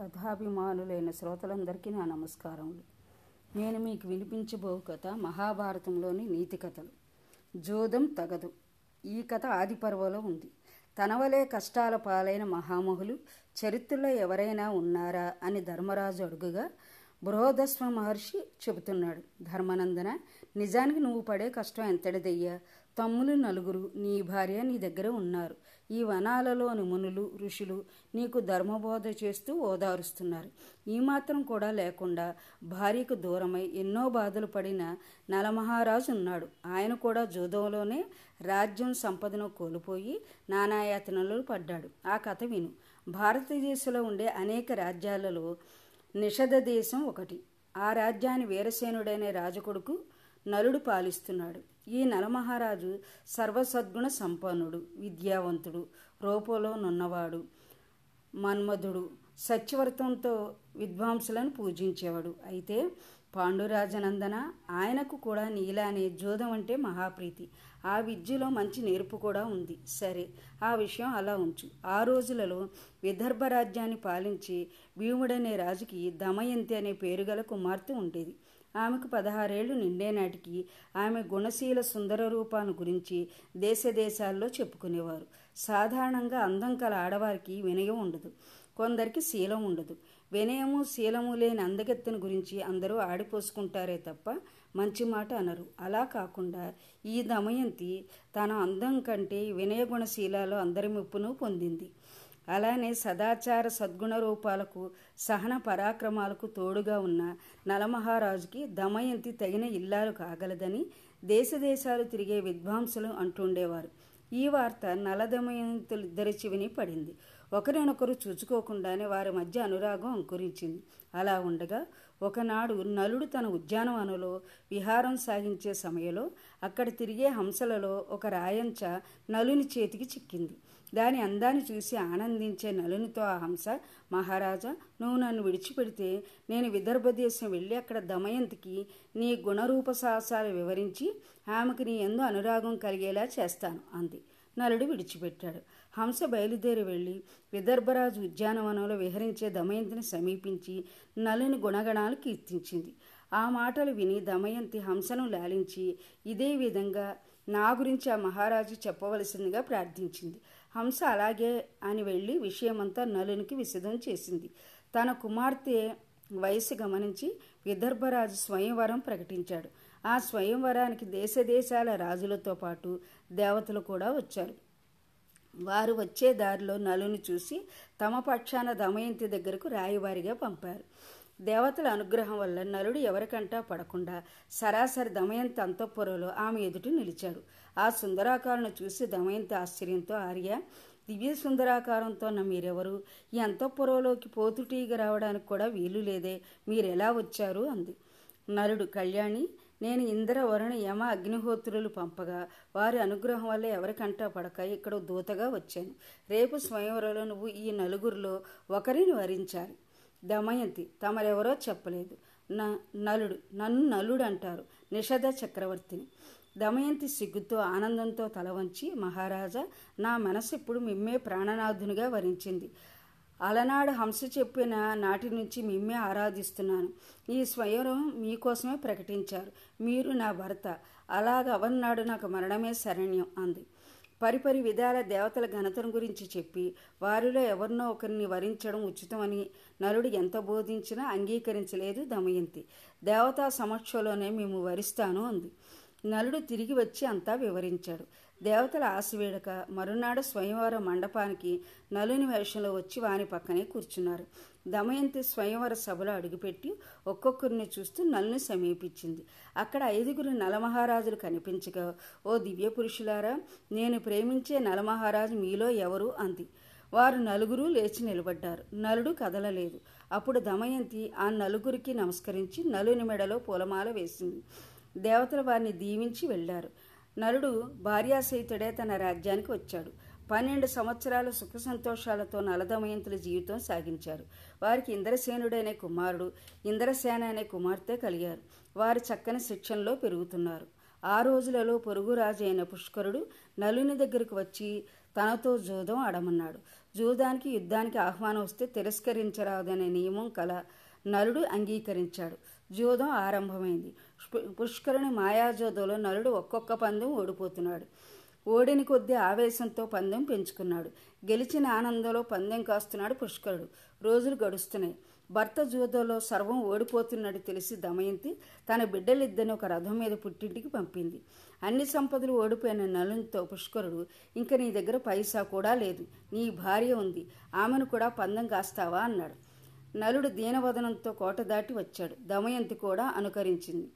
కథాభిమానులైన శ్రోతలందరికీ నా నమస్కారములు. నేను మీకు వినిపించబో కథ మహాభారతంలోని నీతి కథలు. జోదం తగదు. ఈ కథ ఆది పర్వలో ఉంది తనవలే కష్టాల పాలైన మహామహులు చరిత్రలో ఎవరైనా ఉన్నారా అని ధర్మరాజు అడుగుగా బృహదస్వ మహర్షి చెబుతున్నాడు. ధర్మనందన నిజానికి నువ్వు పడే కష్టం ఎంతటిదయ్యా? తమ్ములు నలుగురు నీ భార్య నీ దగ్గర ఉన్నారు. ఈ వనాలలోని మునులు ఋషులు నీకు ధర్మబోధ చేస్తూ ఓదారుస్తున్నారు. ఈ మాత్రం కూడా లేకుండా భార్యకు దూరమై ఎన్నో బాధలు పడిన నలమహారాజు ఉన్నాడు. ఆయన కూడా జూదంలోనే రాజ్యం సంపదను కోల్పోయి నానాయాతనలు పడ్డాడు. ఆ కథ విను. భారతదేశంలో ఉండే అనేక రాజ్యాలలో నిషధ దేశం ఒకటి. ఆ రాజ్యాన్ని వీరసేనుడైన రాజకొడుకు నలుడు పాలిస్తున్నాడు. ఈ నలమహారాజు సర్వసద్గుణ సంపన్నుడు విద్యావంతుడు రూపంలో నున్నవాడు మన్మధుడు సత్యవ్రతంతో విద్వాంసులను పూజించేవాడు. అయితే పాండురాజనందన ఆయనకు కూడా నీలానే జోదం అంటే మహాప్రీతి. ఆ విద్యలో మంచి నేర్పు కూడా ఉంది. సరే ఆ విషయం అలా ఉంచు. ఆ రోజులలో విదర్భ రాజ్యాన్ని పాలించి భీముడనే రాజుకి దమయంతి అనే పేరుగల కుమార్తె ఉండేది. ఆమెకు పదహారేళ్ళు నిండే నాటికి ఆమె గుణశీల సుందర రూపాన్ని గురించి దేశ దేశాల్లో చెప్పుకునేవారు. సాధారణంగా అందం కల ఆడవారికి వినయం ఉండదు కొందరికి శీలం ఉండదు. వినయము శీలము లేని అందగత్తెను గురించి అందరూ ఆడిపోసుకుంటారే తప్ప మంచి మాట అనరు. అలా కాకుండా ఈ దమయంతి తన అందం కంటే వినయగుణశీలాలు అందరి మెప్పును పొందింది. అలానే సదాచార సద్గుణ రూపాలకు సహన పరాక్రమాలకు తోడుగా ఉన్న నలమహారాజుకి దమయంతి తగిన ఇల్లాలు కాగలదని దేశదేశాలు తిరిగే విద్వాంసులు అంటుండేవారు. ఈ వార్త నలదమయంతులిద్దరి చెవిని పడింది. ఒకరినొకరు చూచుకోకుండానే వారి మధ్య అనురాగం అంకురించింది. అలా ఉండగా ఒకనాడు నలుడు తన ఉద్యానవనంలో విహారం సాగించే సమయంలో అక్కడ తిరిగే హంసలలో ఒక రాయంచ నలుని చేతికి చిక్కింది. దాని అందాన్ని చూసి ఆనందించే నలునితో ఆ హంస మహారాజా నువ్వు నన్ను విడిచిపెడితే నేను విదర్భ దేశం వెళ్ళి అక్కడ దమయంతికి నీ గుణరూప సాహసాలు వివరించి ఆమెకు నీ ఎందు అనురాగం కలిగేలా చేస్తాను అంది. నలుడు విడిచిపెట్టాడు. హంస బయలుదేరి వెళ్ళి విదర్భరాజు ఉద్యానవనంలో విహరించే దమయంతిని సమీపించి నలుని గుణగణాలు కీర్తించింది. ఆ మాటలు విని దమయంతి హంసను లాలించి ఇదే విధంగా నా గురించి ఆ మహారాజు చెప్పవలసిందిగా ప్రార్థించింది. హంస అలాగే అని వెళ్ళి విషయమంతా నలునికి విశదం చేసింది. తన కుమార్తె వయసు గమనించి విదర్భరాజు స్వయంవరం ప్రకటించాడు. ఆ స్వయంవరానికి దేశ దేశాల రాజులతో పాటు దేవతలు కూడా వచ్చారు. వారు వచ్చే దారిలో నలుని చూసి తమ పక్షాన దమయంతి దగ్గరకు రాయవారిగా పంపారు. దేవతల అనుగ్రహం వల్ల నలుడు ఎవరికంటా పడకుండా సరాసరి దమయంతి అంతఃపురంలో ఆమె ఎదుటి నిలిచాడు. ఆ సుందరాకారును చూసి దమయంతి ఆశ్చర్యంతో ఆర్య దివ్య సుందరాకారంతో మీరెవరు? ఈ అంతఃపురంలోకి పోతుటీగా రావడానికి కూడా వీలు లేదే. మీరెలా వచ్చారు? అంది. నలుడు కళ్యాణి నేను ఇంద్ర వరుణ యమ అగ్నిహోత్రులు పంపగా వారి అనుగ్రహం వల్ల ఎవరికంటా పడక ఇక్కడ దూతగా వచ్చాను. రేపు స్వయంవరంలో నువ్వు ఈ నలుగురిలో ఒకరిని వరించాలి. దమయంతి తమరెవరో చెప్పలేదు. నా నలుడు నన్ను నలుడు అంటారు నిషధ చక్రవర్తిని. దమయంతి సిగ్గుతో ఆనందంతో తల వంచి మహారాజా నా మనసు ఇప్పుడు మిమ్మే ప్రాణనాథునిగా వరించింది. అలనాడు హంస చెప్పిన నాటి నుంచి మిమ్మే ఆరాధిస్తున్నాను. ఈ స్వయం మీకోసమే ప్రకటించారు. మీరు నా భర్త. అలాగ అవన్నాడు నాకు మరణమే శరణ్యం అంది. పరిపరి విధాల దేవతల ఘనతను గురించి చెప్పి వారిలో ఎవరినో ఒకరిని వరించడం ఉచితమని నలుడు ఎంత బోధించినా అంగీకరించలేదు దమయంతి. దేవతా సమక్షంలోనే మేము వరిస్తాను అంది. నలుడు తిరిగి వచ్చి అంతా వివరించాడు. దేవతల ఆశవేడక మరునాడు స్వయంవర మండపానికి నలుని వేషంలో వచ్చి వాని పక్కనే కూర్చున్నారు. దమయంతి స్వయంవర సభలో అడుగుపెట్టి ఒక్కొక్కరిని చూస్తూ నలుని సమీపించింది. అక్కడ ఐదుగురు నలమహారాజులు కనిపించగా ఓ దివ్య పురుషులారా నేను ప్రేమించే నలమహారాజు మీలో ఎవరు? అంది. వారు నలుగురు లేచి నిలబడ్డారు. నలుడు కదలలేదు. అప్పుడు దమయంతి ఆ నలుగురికి నమస్కరించి నలుని మెడలో పూలమాల వేసింది. దేవతలు వారిని దీవించి వెళ్ళారు నలుడు భార్యాసహితుడే తన రాజ్యానికి వచ్చాడు. పన్నెండు సంవత్సరాలు సుఖ సంతోషాలతో నలదమయంతుల జీవితం సాగించారు. వారికి ఇంద్రసేనుడనే కుమారుడు ఇంద్రసేన అనే కుమార్తె కలిగారు. వారు చక్కని శిక్షణలో పెరుగుతున్నారు. ఆ రోజులలో పొరుగు రాజు అయిన పుష్కరుడు నలుని దగ్గరకు వచ్చి తనతో జూదం ఆడమన్నాడు. జూదానికి యుద్ధానికి ఆహ్వానం వస్తే తిరస్కరించరాదనే నియమం కల నలుడు అంగీకరించాడు. జూదం ఆరంభమైంది. పుష్కరుని మాయాజోదంలో నలుడు ఒక్కొక్క పందెం ఓడిపోతున్నాడు. ఓడిని కొద్దీ ఆవేశంతో పందెం పెంచుకున్నాడు. గెలిచిన ఆనందంలో పందెం కాస్తున్నాడు పుష్కరుడు. రోజులు గడుస్తున్నాయి. భర్త జూదోలో సర్వం ఓడిపోతున్నట్టు తెలిసి దమయంతి తన బిడ్డలిద్దరిని ఒక రథం మీద పుట్టింటికి పంపింది. అన్ని సంపదలు ఓడిపోయిన నలునితో పుష్కరుడు ఇంక నీ దగ్గర పైసా కూడా లేదు. నీ భార్య ఉంది. ఆమెను కూడా పందెం కాస్తావా? అన్నాడు. నలుడు దీనవదనంతో కోట దాటి వచ్చాడు. దమయంతి కూడా అనుకరించింది.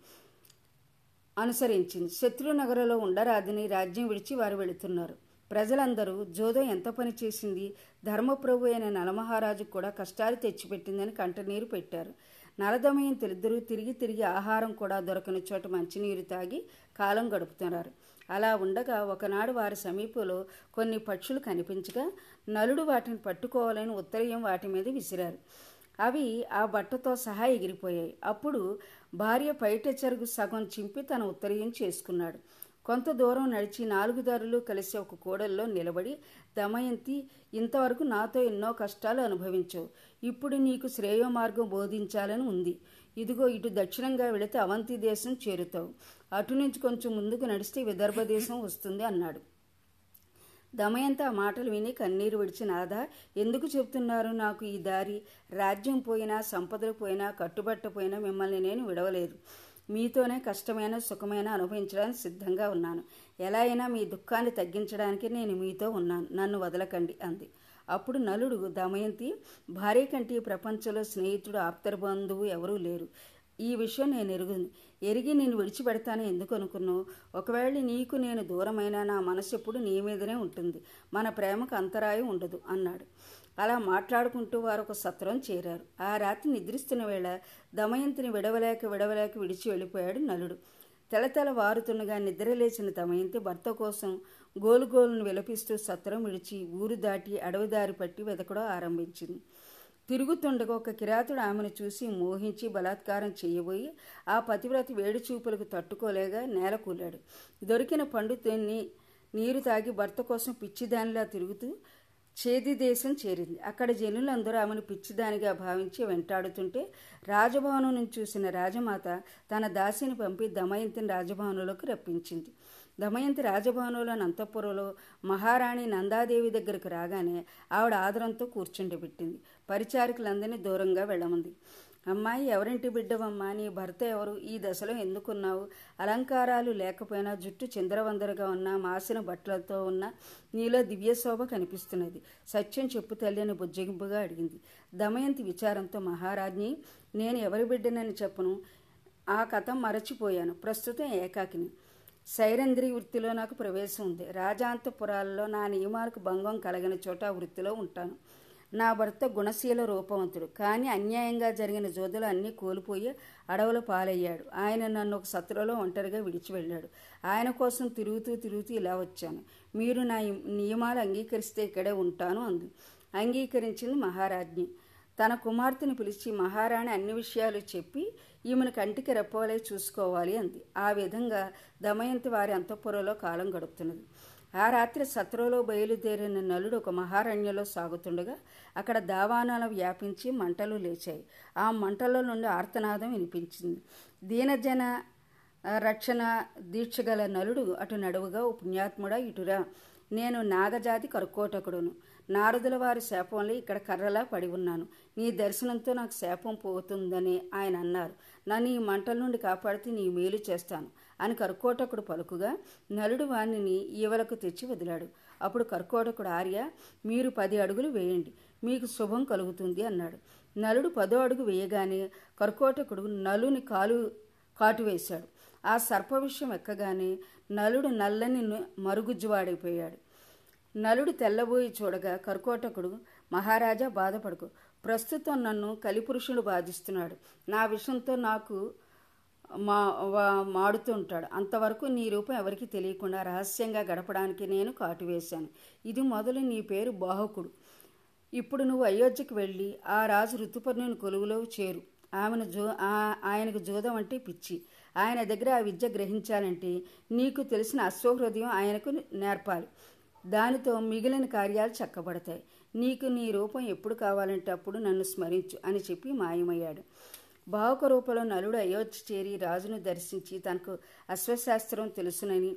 అనుసరించింది. శత్రునగరలో ఉండరాదని రాజ్యం విడిచి వారు వెళుతున్నారు. ప్రజలందరూ జోదో ఎంత పని చేసింది? ధర్మప్రభు అయిన నలమహారాజు కూడా కష్టాలు తెచ్చిపెట్టిందని కంటనీరు పెట్టారు. నలదమయంతులిద్దరూ తిరిగి తిరిగి ఆహారం కూడా దొరకని చోట మంచినీరు తాగి కాలం గడుపుతున్నారు. అలా ఉండగా ఒకనాడు వారి సమీపంలో కొన్ని పక్షులు కనిపించగా నలుడు వాటిని పట్టుకోవాలని ఉత్తరయం వాటి మీద విసిరారు. అవి ఆ బట్టతో సహా ఎగిరిపోయాయి. అప్పుడు భార్య పైట చెరుగు సగం చింపి తన ఉత్తరీయం చేసుకున్నాడు. కొంత దూరం నడిచి నాలుగు దారులు కలిసి ఒక కూడల్లో నిలబడి దమయంతి ఇంతవరకు నాతో ఎన్నో కష్టాలు అనుభవించావు. ఇప్పుడు నీకు శ్రేయో మార్గం బోధించాలని ఉంది. ఇదిగో ఇటు దక్షిణంగా వెళితే అవంతి దేశం చేరుతావు. అటు నుంచి కొంచెం ముందుకు నడిస్తే విదర్భ దేశం వస్తుంది అన్నాడు. దమయంత ఆ మాటలు విని కన్నీరు విడిచి నాదా ఎందుకు చెప్తున్నారు నాకు ఈ దారి? రాజ్యం పోయినా సంపదలు పోయినా కట్టుబట్ట పోయినా మిమ్మల్ని నేను విడవలేదు. మీతోనే కష్టమైన సుఖమైన అనుభవించడానికి సిద్ధంగా ఉన్నాను. ఎలా అయినా మీ దుఃఖాన్ని తగ్గించడానికి నేను మీతో ఉన్నాను. నన్ను వదలకండి అంది. అప్పుడు నలుడు దమయంతి భార్య కంటే ఈ ప్రపంచంలో స్నేహితుడు ఆప్తర బంధువు ఎవరూ లేరు. ఈ విషయం నేను ఎరుగుంది ఎరిగి నేను విడిచిపెడతాను ఎందుకు అనుకున్నావు? ఒకవేళ నీకు నేను దూరమైనా నా మనసు ఎప్పుడు నీ మీదనే ఉంటుంది. మన ప్రేమకు అంతరాయం ఉండదు అన్నాడు. అలా మాట్లాడుకుంటూ వారు ఒక సత్రం చేరారు. ఆ రాత్రి నిద్రిస్తున్న వేళ దమయంతిని విడవలేక విడవలేక విడిచి వెళ్ళిపోయాడు నలుడు. తెలతెల వారుతుండగా నిద్రలేచిన దమయంతి భర్త కోసం గోలుగోలును విలపిస్తూ సత్రం విడిచి ఊరు దాటి అడవి దారి పట్టి వెతకడం ఆరంభించింది. తిరుగుతుండగా ఒక కిరాతుడు ఆమెను చూసి మోహించి బలాత్కారం చేయబోయి ఆ పతివ్రత వేడి చూపులకు తట్టుకోలేక నేల కూలాడు. దొరికిన పండు తిని నీరు తాగి భర్త కోసం పిచ్చిదానిలా తిరుగుతూ చేది దేశం చేరింది. అక్కడ జనులందరూ ఆమెను పిచ్చిదానిగా భావించి వెంటాడుతుంటే రాజభవనం నుంచి చూసిన రాజమాత తన దాసిని పంపి దమయంతిని రాజభవనంలోకి రప్పించింది. దమయంతి రాజభవనంలోని అంతఃపురంలో మహారాణి నందాదేవి దగ్గరకు రాగానే ఆవిడ ఆదరంతో కూర్చుండబెట్టింది పరిచారికులందరినీ దూరంగా వెళ్ళమంది. అమ్మాయి ఎవరింటి బిడ్డవమ్మా? నీ భర్త ఎవరు? ఈ దశలో ఎందుకున్నావు? అలంకారాలు లేకపోయినా జుట్టు చిందరవందరగా ఉన్న మాసిన బట్టలతో ఉన్న నీలో దివ్యశోభ కనిపిస్తున్నది సత్యం చెప్పు తల్లి అని బుజ్జగింపుగా అడిగింది. దమయంతి విచారంతో మహారాజ్ని నేను ఎవరి బిడ్డనని చెప్పను. ఆ కథ మరచిపోయాను. ప్రస్తుతం ఏకాకిని. సైరంధ్రి వృత్తిలో నాకు ప్రవేశం ఉంది. రాజాంతపురాల్లో నా నియమాలకు భంగం కలగని చోట ఆ వృత్తిలో ఉంటాను. నా భర్త గుణశీల రూపవంతుడు. కానీ అన్యాయంగా జరిగిన జోదులు అన్నీ కోల్పోయి అడవుల పాలయ్యాడు. ఆయన నన్ను ఒక సత్రలో ఒంటరిగా విడిచి వెళ్ళాడు. ఆయన కోసం తిరుగుతూ తిరుగుతూ ఇలా వచ్చాను. మీరు నా నియమాలు అంగీకరిస్తే ఇక్కడే ఉంటాను అంది. అంగీకరించింది మహారాజ్ఞి. తన కుమార్తెను పిలిచి మహారాణి అన్ని విషయాలు చెప్పి ఈమెను కంటికి రెప్పవలే చూసుకోవాలి అంది. ఆ విధంగా దమయంతి వారి అంతఃపురంలో కాలం గడుపుతున్నది. ఆ రాత్రి సత్రలో బయలుదేరిన నలుడు ఒక మహారణ్యంలో సాగుతుండగా అక్కడ దావానాలు వ్యాపించి మంటలు లేచాయి. ఆ మంటలో నుండి ఆర్తనాదం వినిపించింది. దీనజన రక్షణ దీక్షగల నలుడు అటు నడువుగా ఓ పుణ్యాత్ముడా ఇటురా. నేను నాగజాతి కరుకోటకుడును. నారదుల వారి శాపంలో ఇక్కడ కర్రలా పడి ఉన్నాను. నీ దర్శనంతో నాకు శాపం పోతుందని ఆయన అన్నారు. నన్ను ఈ మంటల నుండి కాపాడితే నీ మేలు చేస్తాను అని కర్కోటకుడు పలుకుగా నలుడు వాణిని ఈవలకు తెచ్చి వదిలాడు. అప్పుడు కర్కోటకుడు ఆర్య మీరు పది అడుగులు వేయండి మీకు శుభం కలుగుతుంది అన్నాడు. నలుడు పదో అడుగు వేయగానే కర్కోటకుడు నలుని కాలు కాటు వేశాడు. ఆ సర్ప విషయం ఎక్కగానే నలుడు నల్లని మరుగుజ్జువాడైపోయాడు. నలుడు తెల్లబోయి చూడగా కర్కోటకుడు మహారాజా బాధపడుకు. ప్రస్తుతం నన్ను కలిపురుషుడు బాధిస్తున్నాడు. నా విషయంతో నాకు మా మాడుతూ ఉంటాడు. అంతవరకు నీ రూపం ఎవరికి తెలియకుండా రహస్యంగా గడపడానికి నేను కాటు వేశాను. ఇది మొదలు నీ పేరు బాహకుడు. ఇప్పుడు నువ్వు అయోధ్యకు వెళ్ళి ఆ రాజు ఋతుపర్ణుని కొలువులో చేరు. ఆమెను జో ఆయనకు జోదం అంటే పిచ్చి. ఆయన దగ్గర ఆ విద్య గ్రహించాలంటే నీకు తెలిసిన అశ్వహృదయం ఆయనకు నేర్పాలి. దానితో మిగిలిన కార్యాలు చక్కబడతాయి. నీకు నీ రూపం ఎప్పుడు కావాలంటే అప్పుడు నన్ను స్మరించు అని చెప్పి మాయమయ్యాడు. భావుక రూపంలో నలుడు అయోధ్య చేరి రాజును దర్శించి తనకు అశ్వశాస్త్రం తెలుసునని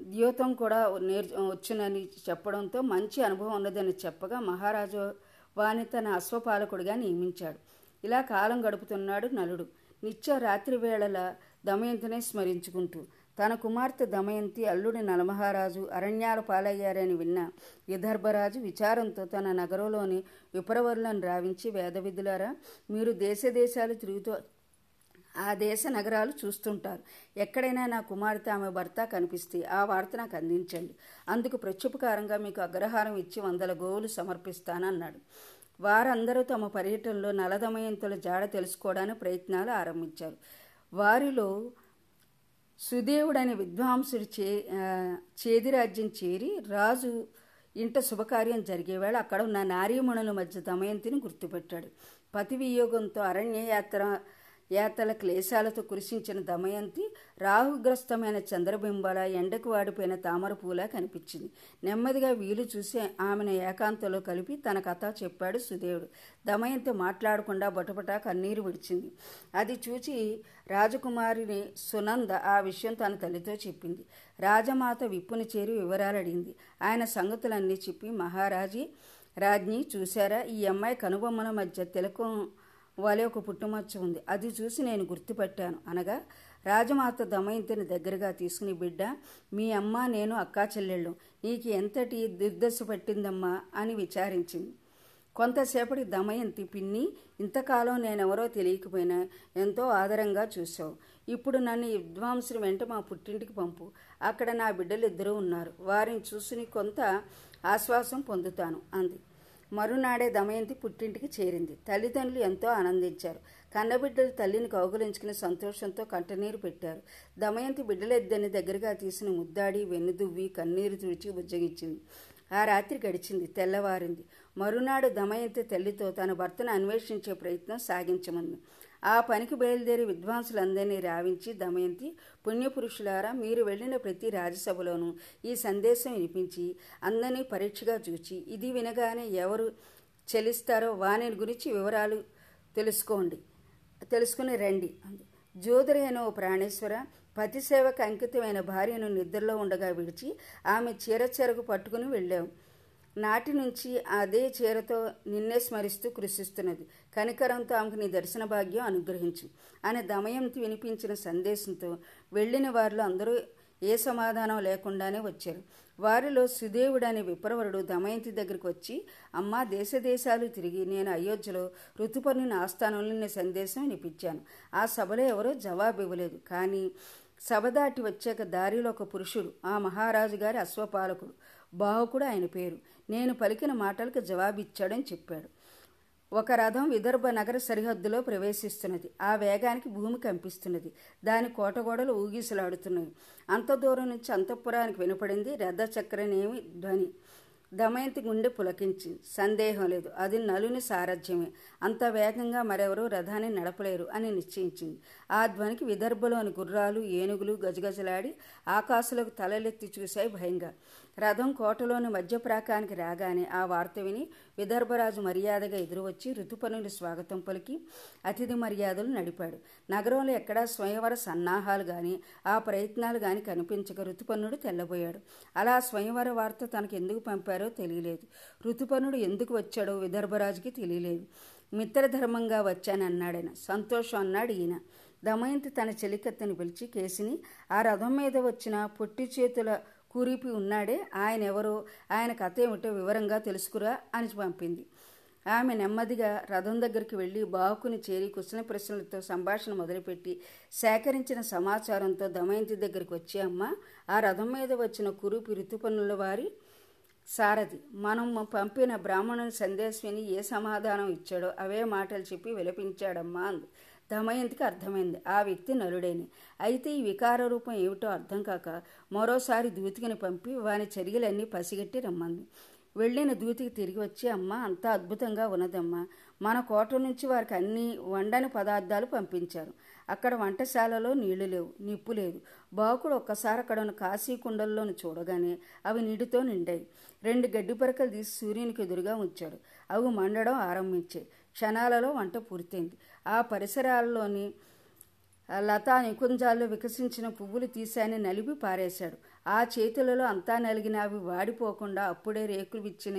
ద్యోతం కూడా నేర్ వచ్చునని చెప్పడంతో మంచి అనుభవం ఉన్నదని చెప్పగా మహారాజు వాని తన అశ్వపాలకుడిగా నియమించాడు. ఇలా కాలం గడుపుతున్నాడు నలుడు. నిత్యం రాత్రి వేళల దమయంతినే స్మరించుకుంటూ తన కుమార్తె దమయంతి అల్లుడి నలమహారాజు అరణ్యాల పాలయ్యారని విన్న విదర్భరాజు విచారంతో తన నగరంలోని విప్రవరులను రావించి వేదవిధులారా మీరు దేశ దేశాలు తిరుగుతూ ఆ దేశ నగరాలు చూస్తుంటారు. ఎక్కడైనా నా కుమార్తె ఆమె భర్త కనిపిస్తే ఆ వార్త నాకు అందించండి. అందుకు ప్రత్యుపకారంగా మీకు అగ్రహారం ఇచ్చి వందల గోవులు సమర్పిస్తానన్నాడు. వారందరూ తమ పర్యటనలో నలదమయంతుల జాడ తెలుసుకోవడానికి ప్రయత్నాలు ఆరంభించారు. వారిలో సుదేవుడనే విద్వాంసుడు చే చేదిరాజ్యం చేరి రాజు ఇంట శుభకార్యం జరిగేవేళ అక్కడ ఉన్న నారీమణుల మధ్య దమయంతిని గుర్తుపెట్టాడు. పతి వియోగంతో అరణ్యయాత్ర యాతల క్లేశాలతో కురిసించిన దమయంతి రాహుగ్రస్తమైన చంద్రబింబల ఎండకు వాడిపోయిన తామరపూల కనిపించింది. నెమ్మదిగా వీలు చూసి ఆమెను ఏకాంతంలో కలిపి తన కథ చెప్పాడు సుదేవుడు దమయంతి మాట్లాడకుండా బొటపట కన్నీరు విడిచింది. అది చూచి రాజకుమారిని సునంద ఆ విషయం తన తల్లితో చెప్పింది. రాజమాత విప్పుని చేరి వివరాలు అడిగింది. ఆయన సంగతులన్నీ చెప్పి మహారాజీ రాజ్ని చూశారా? ఈ అమ్మాయి కనుబొమ్మల మధ్య తిలకం వలె ఒక పుట్టుమచ్చ ఉంది. అది చూసి నేను గుర్తుపట్టాను. అనగా రాజమాత దమయంతిని దగ్గరగా తీసుకుని బిడ్డ మీ అమ్మ నేను అక్కా చెల్లెళ్ళు. నీకు ఎంతటి దుర్దశ పట్టిందమ్మా? అని విచారించింది. కొంతసేపటి దమయంతి పిన్ని ఇంతకాలం నేనెవరో తెలియకపోయినా ఎంతో ఆదరంగా చూసావు ఇప్పుడు నన్ను విద్వాంసుని వెంట మా పుట్టింటికి పంపు. అక్కడ నా బిడ్డలు ఉన్నారు. వారిని చూసుని కొంత ఆశ్వాసం పొందుతాను అంది. మరునాడే దమయంతి పుట్టింటికి చేరింది. తల్లిదండ్రులు ఎంతో ఆనందించారు. కన్నబిడ్డలు తల్లిని కౌగులించుకుని సంతోషంతో కంటనీరు పెట్టారు. దమయంతి బిడ్డలిద్దరిని దగ్గరగా తీసిన ముద్దాడి వెన్నుదువ్వి కన్నీరు తుడిచి ఉజ్జగించింది ఆ రాత్రి గడిచింది తెల్లవారింది. మరునాడు దమయంతి తల్లితో తన భర్తను అన్వేషించే ప్రయత్నం సాగించమంది ఆ పనికి బయలుదేరి విద్వాంసులందరినీ రావించి దమయంతి పుణ్యపురుషులారా మీరు వెళ్ళిన ప్రతి రాజ్యసభలోనూ ఈ సందేశం వినిపించి అందరినీ పరీక్షగా చూచి ఇది వినగానే ఎవరు చెలిస్తారో వాని గురించి వివరాలు తెలుసుకోండి. తెలుసుకుని రండి అంది. జ్యోతిరైన ఓ ప్రాణేశ్వర పతిసేవకు అంకితమైన భార్యను నిద్రలో ఉండగా విడిచి ఆమె చీర చెరకు పట్టుకుని వెళ్ళాం. నాటి నుంచి అదే చీరతో నిన్నే స్మరిస్తూ కృషిస్తున్నది. కనికరంతో ఆమెకు నీ దర్శన భాగ్యం అనుగ్రహించు. అనే దమయంతి వినిపించిన సందేశంతో వెళ్ళిన వారిలో అందరూ ఏ సమాధానం లేకుండానే వచ్చారు. వారిలో సుదేవుడు అనే విప్రవరుడు దమయంతి దగ్గరికి వచ్చి అమ్మా దేశ దేశాలు తిరిగి నేను అయోధ్యలో ఋతుపర్ణుని ఆస్థానంలో సందేశం వినిపించాను. ఆ సభలో ఎవరో జవాబు ఇవ్వలేదు. కానీ సభ దాటి వచ్చాక దారిలో ఒక పురుషుడు ఆ మహారాజు గారి అశ్వపాలకుడు. బాహుకుడు ఆయన పేరు. నేను పలికిన మాటలకు జవాబిచ్చాడని చెప్పాడు. ఒక రథం విదర్భ నగర సరిహద్దులో ప్రవేశిస్తున్నది. ఆ వేగానికి భూమి కంపిస్తున్నది. దాని కోటగోడలు ఊగిసలాడుతున్నాయి అంత దూరం నుంచి అంతఃపురానికి వినపడింది రథ చక్రనేమి ధ్వని. దమయంతి గుండె పులకించింది. సందేహం లేదు. అది నలుని సారథ్యమే. అంత వేగంగా మరెవరూ రథాన్ని నడపలేరు అని నిశ్చయించింది. ఆ ధ్వనికి విదర్భలోని గుర్రాలు ఏనుగులు గజగజలాడి ఆకాశలకు తలలెత్తి చూశాయి భయంగా. రథం కోటలోని మధ్య ప్రాకానికి రాగానే ఆ వార్త విని విదర్భరాజు మర్యాదగా ఎదురువచ్చి ఋతుపనుని స్వాగతం పలికి అతిథి మర్యాదలు నడిపాడు. నగరంలో ఎక్కడా స్వయంవర సన్నాహాలు గాని ఆ ప్రయత్నాలు గాని కనిపించక ఋతుపన్నుడు తెల్లబోయాడు. అలా స్వయంవర వార్త తనకు ఎందుకు పంపారో తెలియలేదు. ఋతుపనుడు ఎందుకు వచ్చాడో విదర్భరాజుకి తెలియలేదు. మిత్రధర్మంగా వచ్చానన్నాడాయన సంతోషం అన్నాడు ఈయన. దమయంతి తన చెలికత్తని పిలిచి కేసిని ఆ రథం మీద వచ్చిన పొట్టి చేతుల కురిపి ఉన్నాడే. ఆయన ఎవరో ఆయన కథ ఏమిటో వివరంగా తెలుసుకురా అని పంపింది. ఆమె నెమ్మదిగా రథం దగ్గరికి వెళ్ళి బావుకుని చేరి కుశల ప్రశ్నలతో సంభాషణ మొదలుపెట్టి సేకరించిన సమాచారంతో దమయంతి దగ్గరికి వచ్చి అమ్మ ఆ రథం మీద వచ్చిన కురుపి ఋతుపనుల వారి సారథి. మనం పంపిన బ్రాహ్మణుని సందేశం విని ఏ సమాధానం ఇచ్చాడో అవే మాటలు చెప్పి విలపించాడమ్మా అంది. దమయంతికి అర్థమైంది. ఆ వ్యక్తి నలుడేని. అయితే ఈ వికార రూపం ఏమిటో అర్థం కాక మరోసారి దూతికిని పంపి వాని చర్యలన్నీ పసిగట్టి రమ్మంది. వెళ్ళిన దూతికి తిరిగి వచ్చి అమ్మ అంతా అద్భుతంగా ఉన్నదమ్మా. మన కోట నుంచి వారికి అన్ని వండని పదార్థాలు పంపించారు. అక్కడ వంటశాలలో నీళ్ళు లేవు నిప్పు లేదు. బాకుడు ఒక్కసారి అక్కడ ఉన్న కాశీ కుండల్లోని చూడగానే అవి నీటితో నిండాయి. రెండు గడ్డి పరకలు తీసి సూర్యునికి ఎదురుగా ఉంచాడు. అవి మండడం ఆరంభించాయి. క్షణాలలో వంట పూర్తయింది. ఆ పరిసరాల్లోని లతా నికుంజాల్లో వికసించిన పువ్వులు తీశాని నలిపి పారేశాడు. ఆ చేతులలో అంతా నలిగిన అవి వాడిపోకుండా అప్పుడే రేకులు విచ్చిన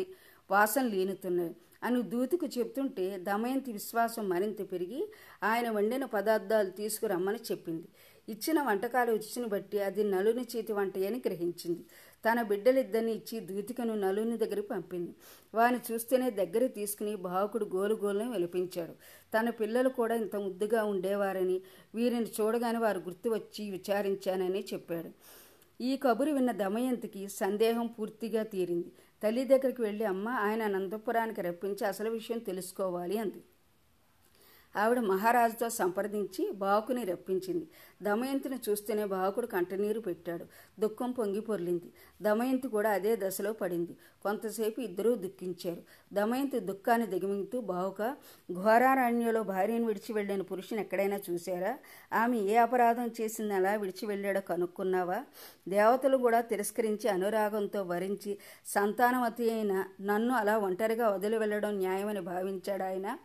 వాసన లీనుతున్నాయి అని దూతికు చెప్తుంటే దమయంతి విశ్వాసం మరింత పెరిగి ఆయన వండిన పదార్థాలు తీసుకురమ్మని చెప్పింది. ఇచ్చిన వంటకాలు రుచిని బట్టి అది నలుని చేతి వంట అని గ్రహించింది. తన బిడ్డలిద్దరిని ఇచ్చి దూతికను నలుని దగ్గరికి పంపింది. వాని చూస్తేనే దగ్గర తీసుకుని భావకుడు గోలు గోలుని వెలిపించాడు. తన పిల్లలు కూడా ఇంత ముద్దుగా ఉండేవారని వీరిని చూడగానే వారు గుర్తు వచ్చి విచారించానని చెప్పాడు. ఈ కబురు విన్న దమయంతికి సందేహం పూర్తిగా తీరింది. తల్లి దగ్గరికి వెళ్ళి అమ్మ ఆయన అనంతపురానికి రప్పించి అసలు విషయం తెలుసుకోవాలి అంది. ఆవిడ మహారాజుతో సంప్రదించి బాకుని రప్పించింది. దమయంతిని చూస్తేనే బాకుడు కంటనీరు పెట్టాడు. దుఃఖం పొంగి పొర్లింది. దమయంతి కూడా అదే దశలో పడింది. కొంతసేపు ఇద్దరూ దుఃఖించారు. దమయంతి దుఃఖాన్ని దిగమింగుతూ బావుక ఘోరారణ్యంలో భార్యను విడిచి వెళ్ళిన పురుషుని ఎక్కడైనా చూశారా? ఆమె ఏ అపరాధం చేసింది అలా విడిచి వెళ్ళాడో కనుక్కున్నావా? దేవతలు కూడా తిరస్కరించి అనురాగంతో వరించి సంతానవతి అయిన నన్ను అలా ఒంటరిగా వదిలి వెళ్ళడం న్యాయమని భావించాడు ఆయన?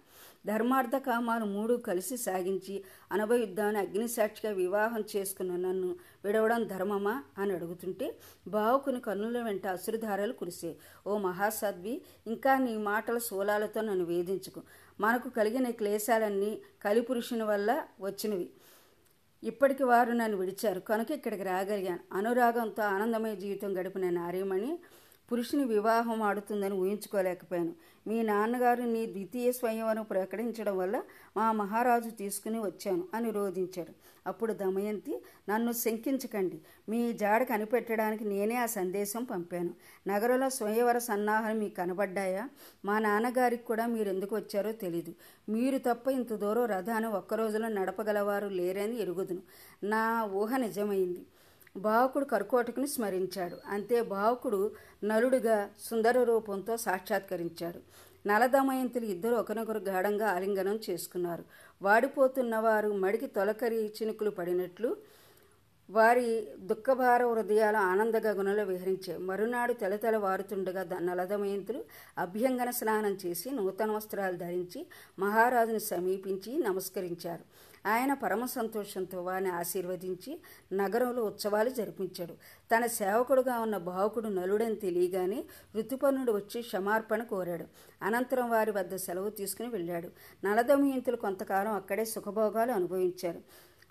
ధర్మార్థ కామాలు మూడు కలిసి సాగించి అనుభవిద్దామని అగ్నిసాక్షిగా వివాహం చేసుకున్న నన్ను విడవడం ధర్మమా అని అడుగుతుంటే బావుకుని కన్నుల వెంట అసురుధారలు కురిసే ఓ మహాసద్వి ఇంకా నీ మాటల సోలాలతో నన్ను వేధించుకు. మనకు కలిగిన క్లేశాలన్నీ కలిపురుషుని వల్ల వచ్చినవి. ఇప్పటికి వారు నన్ను విడిచారు. కనుక ఇక్కడికి రాగలిగాను. అనురాగంతో ఆనందమయ జీవితం గడిపిన నారీమణి పురుషుని వివాహం ఆడుతుందని ఊహించుకోలేకపోయాను. మీ నాన్నగారు నీ ద్వితీయ స్వయంవరం ప్రకటించడం వల్ల మా మహారాజు తీసుకుని వచ్చాను అని రోధించాడు. అప్పుడు దమయంతి నన్ను శంకించకండి. మీ జాడ కనిపెట్టడానికి నేనే ఆ సందేశం పంపాను. నగరంలో స్వయంవర సన్నాహాలు మీకు కనబడ్డాయా? మా నాన్నగారికి కూడా మీరు ఎందుకు వచ్చారో తెలీదు. మీరు తప్ప ఇంత దూరం రథాన్ని ఒక్క రోజులో నడపగలవారు లేరని ఎరుగుదును. నా ఊహ నిజమైంది. భావకుడు కర్కోటకుని స్మరించాడు. అంతే భావకుడు నలుడుగా సుందర రూపంతో సాక్షాత్కరించాడు. నలదమయంతులు ఇద్దరు ఒకరినొకరు గాఢంగా ఆలింగనం చేసుకున్నారు. వాడిపోతున్న వారు మడికి తొలకరి చినుకులు పడినట్లు వారి దుఃఖభార హృదయాలు ఆనంద గుణలో విహరించాయి. మరునాడు తెలతెల వారుతుండగా నలదమయంతులు అభ్యంగన స్నానం చేసి నూతన వస్త్రాలు ధరించి మహారాజును సమీపించి నమస్కరించారు. ఆయన పరమ సంతోషంతో వారిని ఆశీర్వదించి నగరంలో ఉత్సవాలు జరిపించాడు. తన సేవకుడుగా ఉన్న భావకుడు నలుడని తెలియగానే ఋతుపర్ణుడు వచ్చి క్షమార్పణ కోరాడు. అనంతరం వారి వద్ద సెలవు తీసుకుని వెళ్ళాడు. నలదమయంతులు కొంతకాలం అక్కడే సుఖభోగాలు అనుభవించారు.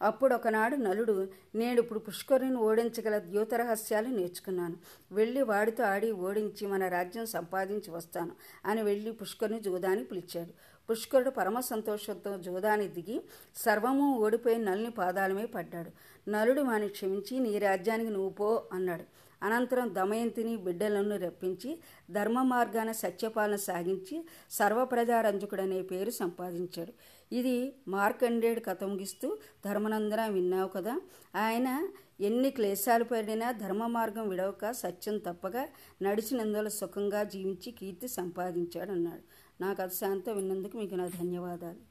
అప్పుడొకనాడు నలుడు నేను ఇప్పుడు పుష్కరుని ఓడించగల ద్యూత రహస్యాలు నేర్చుకున్నాను. వెళ్ళి వాడితో ఆడి ఓడించి మన రాజ్యం సంపాదించి వస్తాను అని వెళ్ళి పుష్కరుని జూదాని పిలిచాడు. పుష్కరుడు పరమ సంతోషంతో జూదాని దిగి సర్వము ఓడిపోయి నలుని పాదాలమే పడ్డాడు. నలుడు వాని క్షమించి నీ రాజ్యానికి నువ్వు పో అన్నాడు. అనంతరం దమయంతిని బిడ్డలను రప్పించి ధర్మ మార్గాన సత్యపాలన సాగించి సర్వప్రజారంజకుడనే పేరు సంపాదించాడు. ఇది మార్కండేయుడు కథ ముగిస్తూ ధర్మనందన విన్నావు కదా? ఆయన ఎన్ని క్లేశాలు పడినా ధర్మ మార్గం విడవక సత్యం తప్పగా నడిచినందులో సుఖంగా జీవించి కీర్తి సంపాదించాడు అన్నాడు నా కథ శాంతం విన్నందుకు మీకు నా ధన్యవాదాలు.